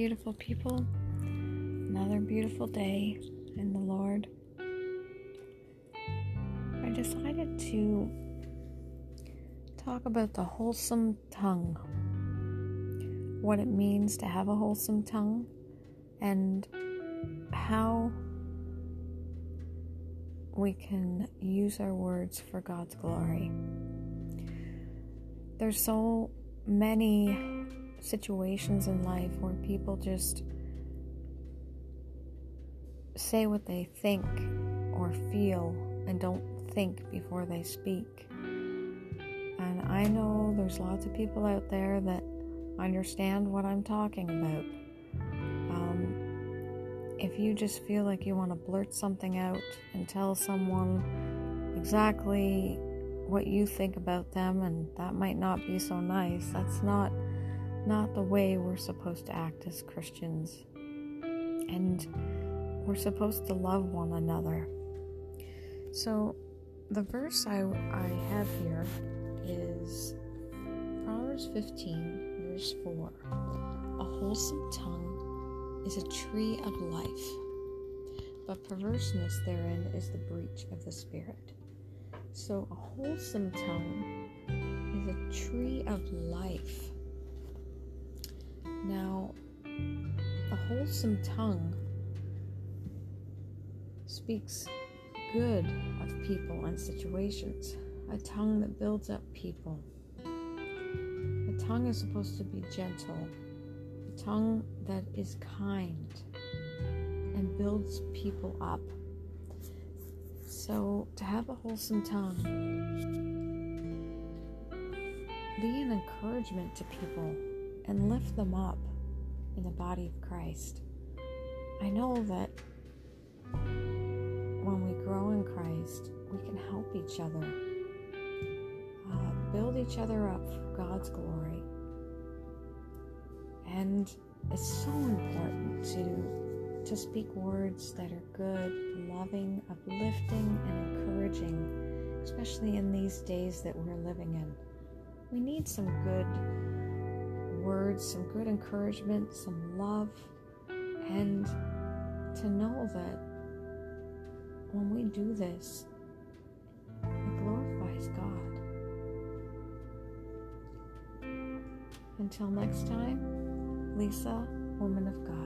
beautiful people. Another beautiful day in the Lord. I decided to talk about the wholesome tongue, what it means to have a wholesome tongue, and how we can use our words for God's glory. There's so many situations in life where people just say what they think or feel and don't think before they speak. And I know there's lots of people out there that understand what I'm talking about. Um, if you just feel like you want to blurt something out and tell someone exactly what you think about them, and that might not be so nice, that's not not the way we're supposed to act as Christians. And we're supposed to love one another. So, the verse I, I have here is Proverbs 15, verse 4. A wholesome tongue is a tree of life, but perverseness therein is the breach of the spirit. So, a wholesome tongue is a tree of life now, a wholesome tongue speaks good of people and situations, a tongue that builds up people. A tongue is supposed to be gentle, a tongue that is kind and builds people up. So, to have a wholesome tongue, be an encouragement to people and lift them up in the body of Christ. I know that when we grow in Christ, we can help each other, uh, build each other up for God's glory. And it's so important to to speak words that are good, loving, uplifting, and encouraging, especially in these days that we're living in. We need some good words, some good encouragement, some love, and to know that when we do this, it glorifies God. Until next time, Lisa, woman of God.